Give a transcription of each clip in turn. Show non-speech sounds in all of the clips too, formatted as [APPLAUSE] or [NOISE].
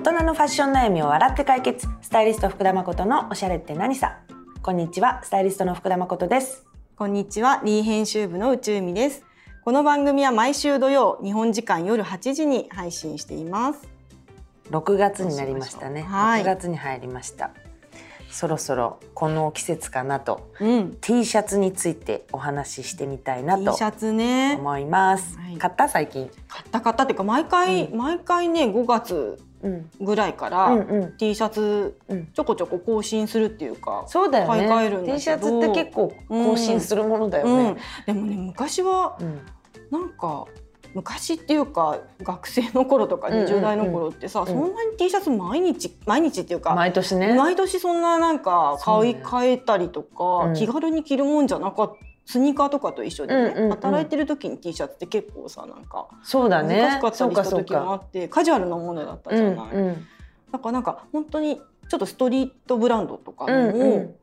大人のファッション悩みを笑って解決。スタイリスト福田誠のおしゃれって何さ。こんにちはスタイリストの福田誠です。こんにちは、リー編集部の宇宙美です。この番組は毎週土曜、日本時間夜8時に配信しています。6月になりましたね、はい。6月に入りました。そろそろこの季節かなと。うん。T シャツについてお話ししてみたいな T とシャツね。思います、はい。買った最近、買った買ったっていうか毎回、う毎回ね5月うん、ぐらいから、うんうん。T シャツうん。ちょこちょこ更新するっていうか。そうだよね。買い替えるんだけど T シャツって結構更新するものだよね、でもね昔はうん。なんか昔っていうか学生の頃とかうんうんうん。20代の頃ってさ、そんなに T シャツ毎日毎日っていうか、毎年ね。毎年そんななんか買い替えたりとか、うん。気軽に着るもんじゃなかったスニーカーとかと一緒でね、うんうんうん。働いてる時に T シャツって結構さなんかそうだね。難しかったりした時もあってカジュアルなものだったじゃない、うんうん。だからなんか本当にちょっとストリートブランドとかうんのうん。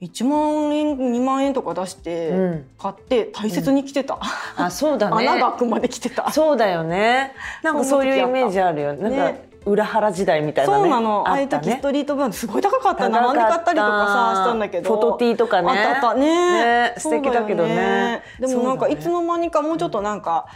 1万円2万円とか出してうん。買って大切に着てた、あそうだね。[LAUGHS] 穴が開くまで着てた。そうだよね。なんかそういうイメージあるよ。なんかね裏腹時代みたいなねそうなの、ああいう時ストリートブランドすごい高かった。並んで買ったりとかさしたんだけど。フォト T とかね。あったね。ね素敵だけどね。でもなんかいつの間にかもうちょっとなんか、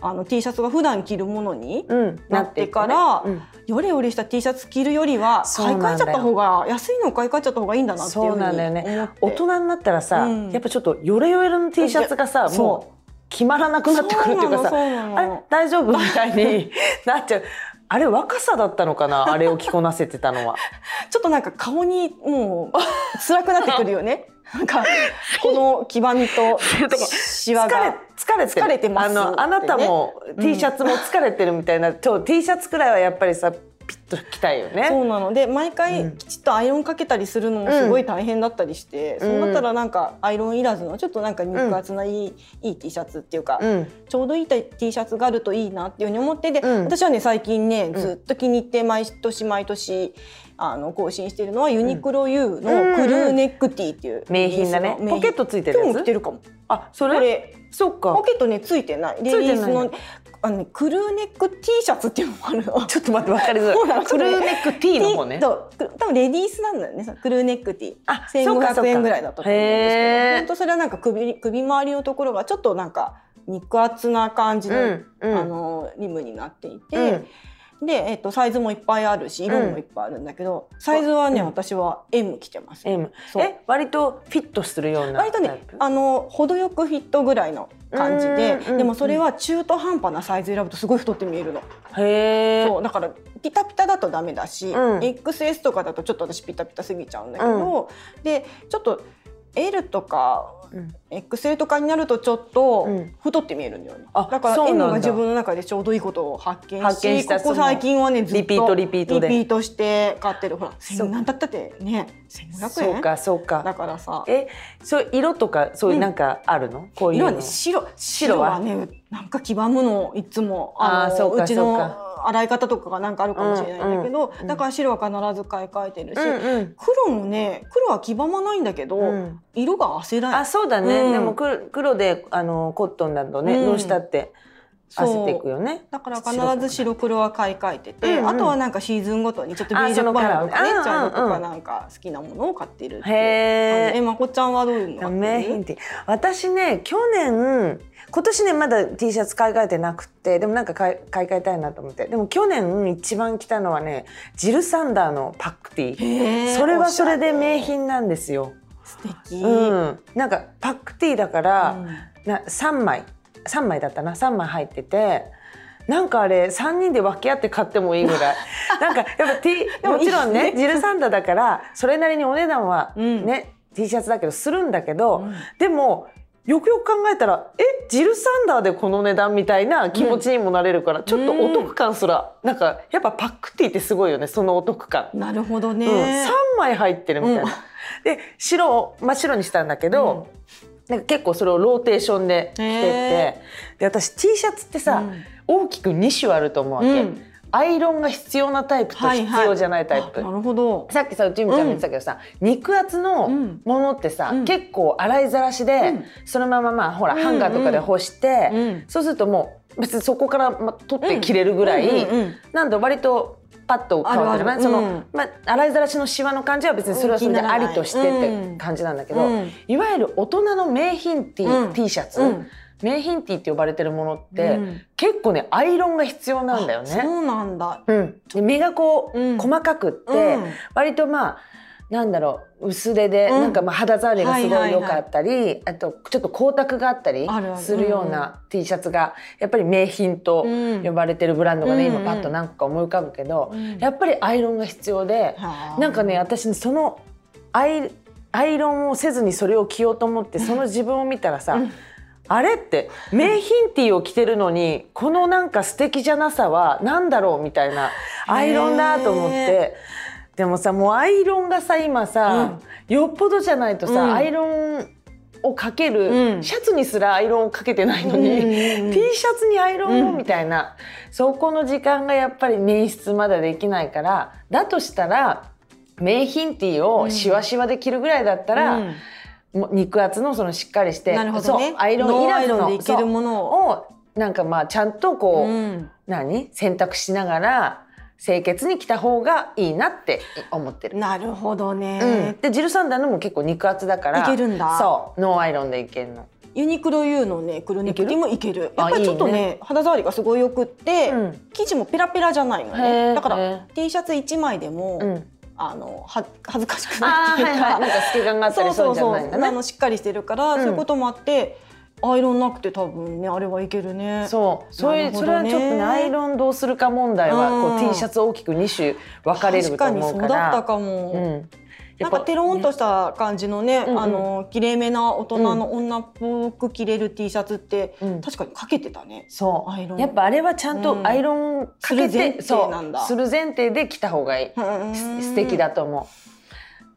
あの T シャツが普段着るものにうんなってから、うん。よれよれした T シャツ着るよりは買い替えちゃった方が安いのを買い替えちゃった方がいいんだなっていううなんだよね。大人になったらさ、うん。やっぱちょっとヨレヨレの T シャツがさもう決まらなくなってくるっていうかさあれ大丈夫？みたいになっちゃうあれ若さだったのかなあれを着こなせてたのは。[LAUGHS] ちょっとなんか顔にもう辛くなってくるよね。[LAUGHS] なんかこの黄ばみとシワが。疲れ疲れてますあのあなたも T シャツも疲れてるみたいな、と T シャツくらいはやっぱりさピッと着たいよね。そうなの。で毎う回ん。きちっとアイロンかけたりするのもすごい大変だったりして、そうなったらなんかアイロンいらずのちょっとなんか肉厚ないい,、いい T シャツっていうか、うん。ちょうどいい T シャツがあるといいなっていうふうに思ってで、うん。私はね最近ねずっと気に入って毎年毎年あの更新しているのはユニクロ U のクルーネック T っていう。名品だね。ポケットついてる今やつ？日も着てるかも。あそれ？そっか。ポケットねついてない。リリいてない。ースのあのねクルーネック T シャツっていうのもあるの。ちょっと待って分かりづそうなのクルーネック T の方ね。多分レディースなんだよね。クルーネック T あそうかそうか1500円ぐらいだったと思う。んですけど本当それはなんか首首周りのところがちょっとなんか肉厚な感じの,、うんうん。あのリムになっていて、で、えっとサイズもいっぱいあるし色もいっぱいあるんだけど、サイズはね、うん。私は M 着てます。M え割とフィットするような割とねあの程よくフィットぐらいの感じで、うんうんでもそれは中途半端なサイズ選ぶとすごい太って見えるの。へえそうだからピタピタだとダメだし、うん。XS とかだとちょっと私ピタピタすぎちゃうんだけど、でちょっと L とかうん。XL とかになるとちょっとうん。太って見えるんだよね、あだから M だ。が自分の中でちょうどいいことを発見しここ最近はねずっとリピートリピートで。リピートして買ってる。ほらそう。何だったって。ね。1500円？そうかそうだかからさ。えそう色とかそういうなんかあるの、こういうの。色はね白白はねなんか黄ばむのいつも。あーのそううちのか洗い方とかがなんかあるかもしれないんだけど、うんうんだから白は必ず買い替えてるし、うんうん。黒もね黒は黄ばまないんだけど、うん。色が汗だあそうだね、うん。でも黒黒であのコットンだとね、うん。どうしたってそう汗ていくよね。だから必ず白黒は買い替えてて、うんうん。あとはなんかシーズンごとにちょっとベージュっぽいのとかね茶色とかなんか好きなものを買ってるっていう。へええまこちゃんはどういうの私ね去年今年ねまだ T シャツ買い替えてなくてでもなんか買い買い替えたいなと思って。でも去年一番着たのはねジル・サンダーのパックティー。それはそれで名品なんですよ。素敵、うん、なんかパックティーだから、うん。な3枚3枚だったな。3枚入っててなんかあれ3人で分け合って買ってもいいぐらい。[LAUGHS] なんかやっぱ T でももちろんねジルサンダーだからそれなりにお値段はうん。ね、T シャツだけどするんだけど、うん。でもよくよく考えたらえ Jil Sander でこの値段みたいな気持ちにもなれるから、ちょっとお得感すらなんかやっぱパック T ってすごいよねそのお得感。なるほどね、うん、3枚入ってるみたいな。うん。で白を真っ白にしたんだけど、なんか結構それをローテーションで着てて。へで私 T シャツってさ、うん。大きく2種あると思うわけ、うん。アイロンが必要なタイプと必要じゃないタイプ。あなるほど。さっきさうちみちゃんも言ってたけどさ、肉厚のうんものってさ、うん。結構洗いざらしで、うん。そのまままあほら、うんハンガーとかで干して、うん。そうするともう別にそこからま取って着れるぐらい、うんうんうん。なんと割とパッと変わってるあるある。その、うん。まあ、洗いざらしのシワの感じは別にそれはそれでありとしてって感じなんだけど、うん。いわゆる大人の名品 T,、うん。T シャツ、うん。名品 T って呼ばれてるものって、うん。結構ねアイロンが必要なんだよね。そうなんだ。うん、で目がこう、うん。細かくって、うん。割とまあなんだろう薄手で、うん。なんかまあ肌触りがすごはいはいいはい。良かったり、あとちょっと光沢があったりするような T シャツがやっぱり名品とうん。呼ばれてるブランドがね、うん今パッと何個か思い浮かぶけど、うん。やっぱりアイロンが必要で、はあ。なんかね私そのアイアイロンをせずにそれを着ようと思ってその自分を見たらさ、うん。あれって名品ティーを着てるのにこのなんか素敵じゃなさは何だろうみたいなアイロンだと思ってでもさもうアイロンがさ今さ、よっぽどじゃないとさ、うん。アイロンをかける、うん。シャツにすらアイロンをかけてないのに、うんうんうん T シャツにアイロンをうんみたいな、そこの時間がやっぱり捻出まだできないからだとしたら名品ティーをシワシワで着るぐらいだったら、肉厚のそのしっかりしてね。そうアイロンいらずのでいけるものをなんかまあちゃんとこう、うん。何？選択しながら清潔に着た方がいいなって思ってる。なるほどね、うん、でジルサンダーのも結構肉厚だからいけるんだ。そう。ノーアイロンでいけるの。ユニクロ U のね黒ネクティもいける。やっぱりちょっとねね肌触りがすごいよくって、うん。生地もペラペラじゃないのね。だから T シャツ1枚でも、うん、あのは恥ずかしくないっていうか、はいはい。なんか透け感があったりそうじゃないんだね。あのしっかりしてるから、うん。そういうこともあってアイロンなくて多分ねあれはいけるね。そう。そういう、なるほどね。それはちょっとねアイロンどうするか問題は、こうん。う T シャツ大きく2種分かれると思うから。確かにそうだったかも、うん、なんかテロンとした感じのね、うんうん。あの綺麗めな大人の女っぽく着れる T シャツって、うん。確かにかけてたね。そう。アイロン。やっぱあれはちゃんとアイロンかけて、する前提なんだ。そうする前提で着た方がいい、す素敵だと思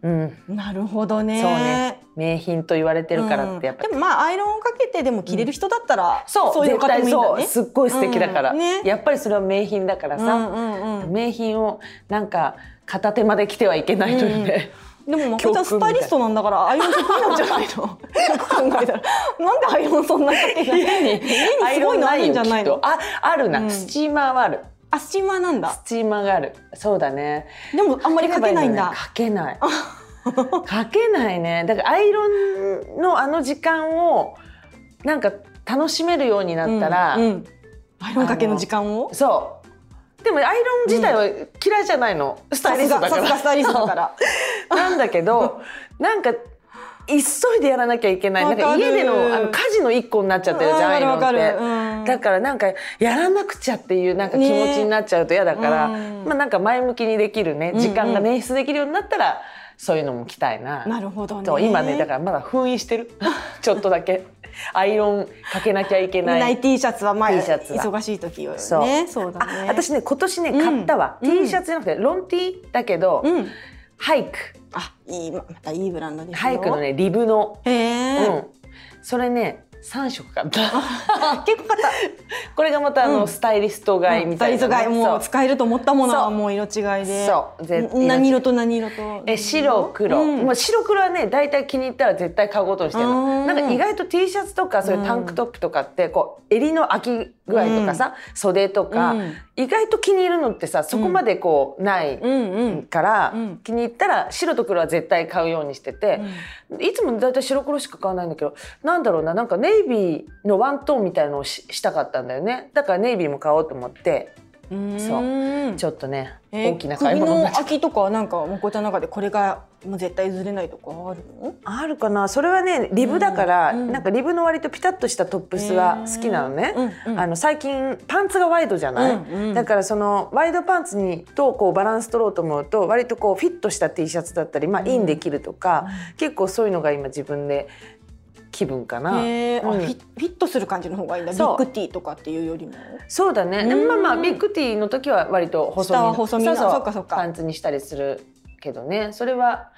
う。うん、なるほどね。そうね名品と言われてるからってやっぱ、うんでもまあアイロンかけてでも着れる人だったら、そう。そういう方もいいんだね。すっごい素敵だから、うん。ね。やっぱりそれは名品だからさ、うんうんうん。名品をなんか片手まで着てはいけないのよね。でもまこちゃんスタイリストなんだからアイロン得意なんじゃないの？よく考えたらなんでアイロンそんなかけない？家にすごいのあるんじゃないの？ああるな、うん。スチーマーはある。あスチーマーなんだ。スチーマーがある。そうだね。でもあんまりかけないんだ。かけないかけないね。だからアイロンのあの時間をなんか楽しめるようになったら、うんうん。アイロンかけの時間を？そう。でもアイロン自体は嫌いじゃないの、スタイリスタイリストだから。[LAUGHS] なんだけどなんか急いでやらなきゃいけない。なんか家でのあの家事の一個になっちゃってるじゃんアイロンって。うん。だからなんかやらなくちゃっていうなんか気持ちになっちゃうと嫌だから、ねうん。まあなんか前向きにできるねうん時間が捻出できるようになったら、そういうのも着たいな。なるほどね。今ねだからまだ封印してる。[LAUGHS] ちょっとだけ。アイロンかけなきゃいけない。ない T シャツはまあ T シャツは。忙しい時よね。そう。そうだね。あ私ね今年ねうん買ったわ、うん。T シャツじゃなくてロン T だけど、うん。ハイク。あいいままたいいブランドですよハイクのねリブの、へえ、うん、それね3色買った。結構買った。[LAUGHS] これがまたあの、うん。スタイリスト買いみたいな、ダイソー買いもそう。う使えると思ったものはもう色違いで。そう。何色と何色と。え白黒、うん。もう白黒はね大体気に入ったら絶対買うことにしてるうんのなんか意外と T シャツとかそういうタンクトップとかってこう襟の開き具合とかさ、袖とか、うん意外と気に入るのってさそこまでこうないうんうん。から、うん。気に入ったら白と黒は絶対買うようにしてて、いつも大体白黒しか買わないんだけどなんだろうななんかネイビーのワントーンみたいのをししたかったんだよね。だからネイビーも買おうと思って。うんそう。うん。ちょっとね、え大きな買い物の秋とかはなんかもこちゃんの中でこれがもう絶対ずれないとかあるの？あるかな。それはねリブだから、うんうん。なんかリブの割とピタッとしたトップスが好きなのね、うんうん。あの最近パンツがワイドじゃない、うんうん。だからそのワイドパンツにとこうバランス取ろうと思うと割とこうフィットした T シャツだったり、まあ、インできるとか、結構そういうのが今自分で気分かな。うんフィフィットする感じの方がいいんだビッグ T とかっていうよりも？そうだね。まあまあビッグティーの時は割と細身細身なそうそうパンツにしたりするけどね。それは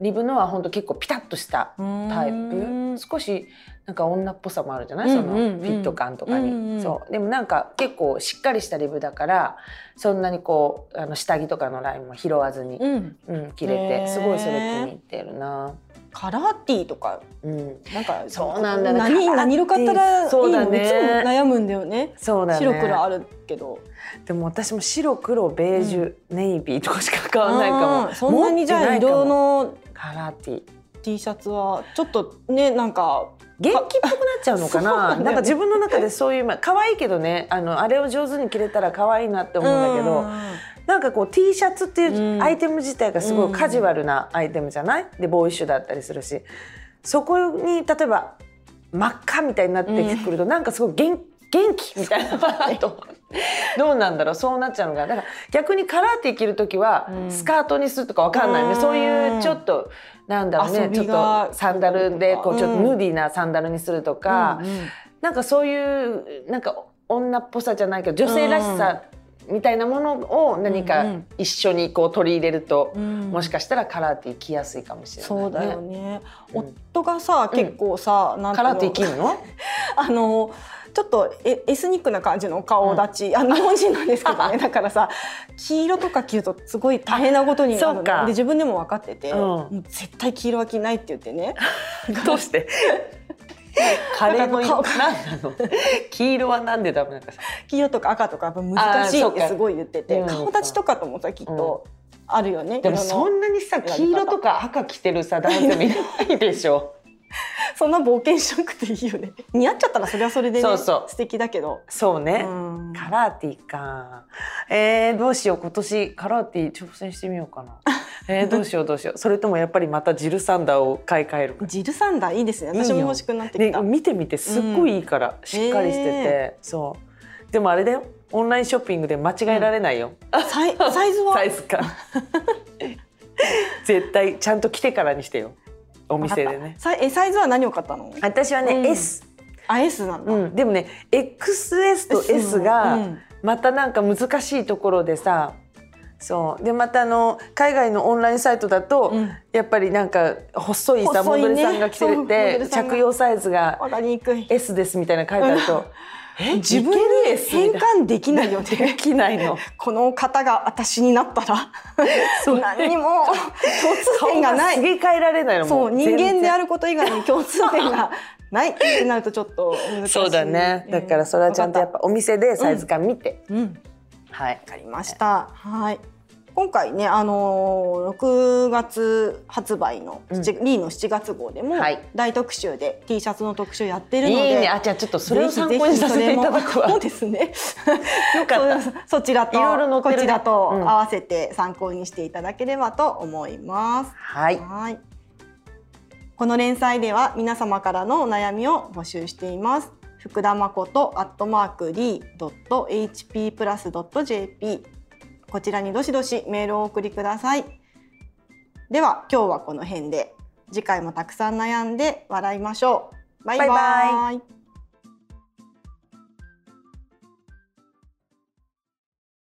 リブのは本当結構ピタッとしたタイうんプ。少しなんか女っぽさもあるじゃない？うんそのフうんうんィット感とかに。うんうんそう。でもなんか結構しっかりしたリブだからそんなにこうあの下着とかのラインも拾わずに、うんうん、着れてすごいそれ気に入ってるな。カラーティーとか。うん、なんかそうなんだね。何何色買ったらいいのそうだね。いつも悩むんだよね。そうだね。白黒あるけど。でも私も白黒ベージュ、ネイビーとかしか買わないかも。そんなにじゃあ色のカラーティー。T シャツはちょっとねなんか元気っぽくなっちゃうのかな？ねなんか自分の中でそういうまあ可愛いけどね。あのあれを上手に着れたら可愛いなって思うんだけど、なんかこう T シャツっていうアイテム自体がすごいカジュアルなアイテムじゃない？でボーイッシュだったりするし。そこに例えば真っ赤みたいになってくると、なんかすごい元元気みたいなと。[LAUGHS] どうなんだろう？そうなっちゃうのがだから逆にカラーティー着る時はうん。スカートにするとかわかんないね、うん。そういうちょっとなんだろうね？遊ちょっとサンダルでこうちょっとうんヌーディーなサンダルにするとか、うんうん。なんかそういうなんか女っぽさじゃないけど女性らしさみたいなものを何かうんうん。一緒にこう取り入れると、うん。もしかしたらカラーティー着やすいかもしれない、ね。そうだよね、うん。夫がさ結構さ、なんていうの？カラーティー着るの？[LAUGHS] あのちょっとエエスニックな感じの顔立ち、あの日本人なんですけどね。[LAUGHS] だからさ黄色とか着るとすごい大変なことになるの [LAUGHS] で自分でも分かってて、うん。絶対黄色は着ないって言ってね。どうして？カレーの色なんかな？の？[LAUGHS] 黄色はなんでダメなのか？黄色とか赤とか難しいってすごい言っててうん顔立ちとかともさきっとあるよね、でも色のそんなにさ黄色とか赤着てるさ男性もいないでしょ。[LAUGHS] そんな冒険しなくていいよね [LAUGHS] 似合っちゃったらそれはそれでねそうそう素敵だけど、そうね。うんカラーティーか。えー、どうしよう今年カラーティー挑戦してみようかな。[LAUGHS] えー、どうしようどうしよう。それともやっぱりまたジルサンダーを買い替えるか。ジルサンダーいいですね私も欲しくなってきねた、見てみてすっごいいいから、しっかりしてて、えそう。でもあれだよ。オンラインショッピングで間違えられないよ。サイサイズは？サイズ感。絶対ちゃんと来てからにしてよ。お店でね。サイえサイズは何を買ったの？私はね、うん。S。あ S なんだ、うん、でもね XS と S がうん。またなんか難しいところでさそう。でまたあの海外のオンラインサイトだと、うん。やっぱりなんか細いさ細いね。モデルさんが着てて、着用サイズが S ですみたいな書いてあるとえ自分いけるに S 変換できないよで。ねきないの？[LAUGHS] この方が私になったら。何にも。[LAUGHS] 共通点がない。すげ替えられないのもそう。人間であるること以外に共通点がない。[LAUGHS] ってなるとちょっと難しい。そうだねだからそれはちゃんとやっぱお店でサイズ感見て、うん。わはい。かりました。はい今回ね、あのー、6月発売の、うん。七リーの7月号でもはい。大特集で T シャツの特集やってるのでいいね。あじゃあちょっとそれを参考にさせていただくわ。そうですね。よかった。そちらとこちらとうん。合わせて参考にしていただければと思います。はい。はい。この連載では皆様からのお悩みを募集しています。福田誠アットマークリードット hp プラスドット jp こちらにどしどしメールをお送りください。では今日はこの辺で次回もたくさん悩んで笑いましょう。バイバイバイバ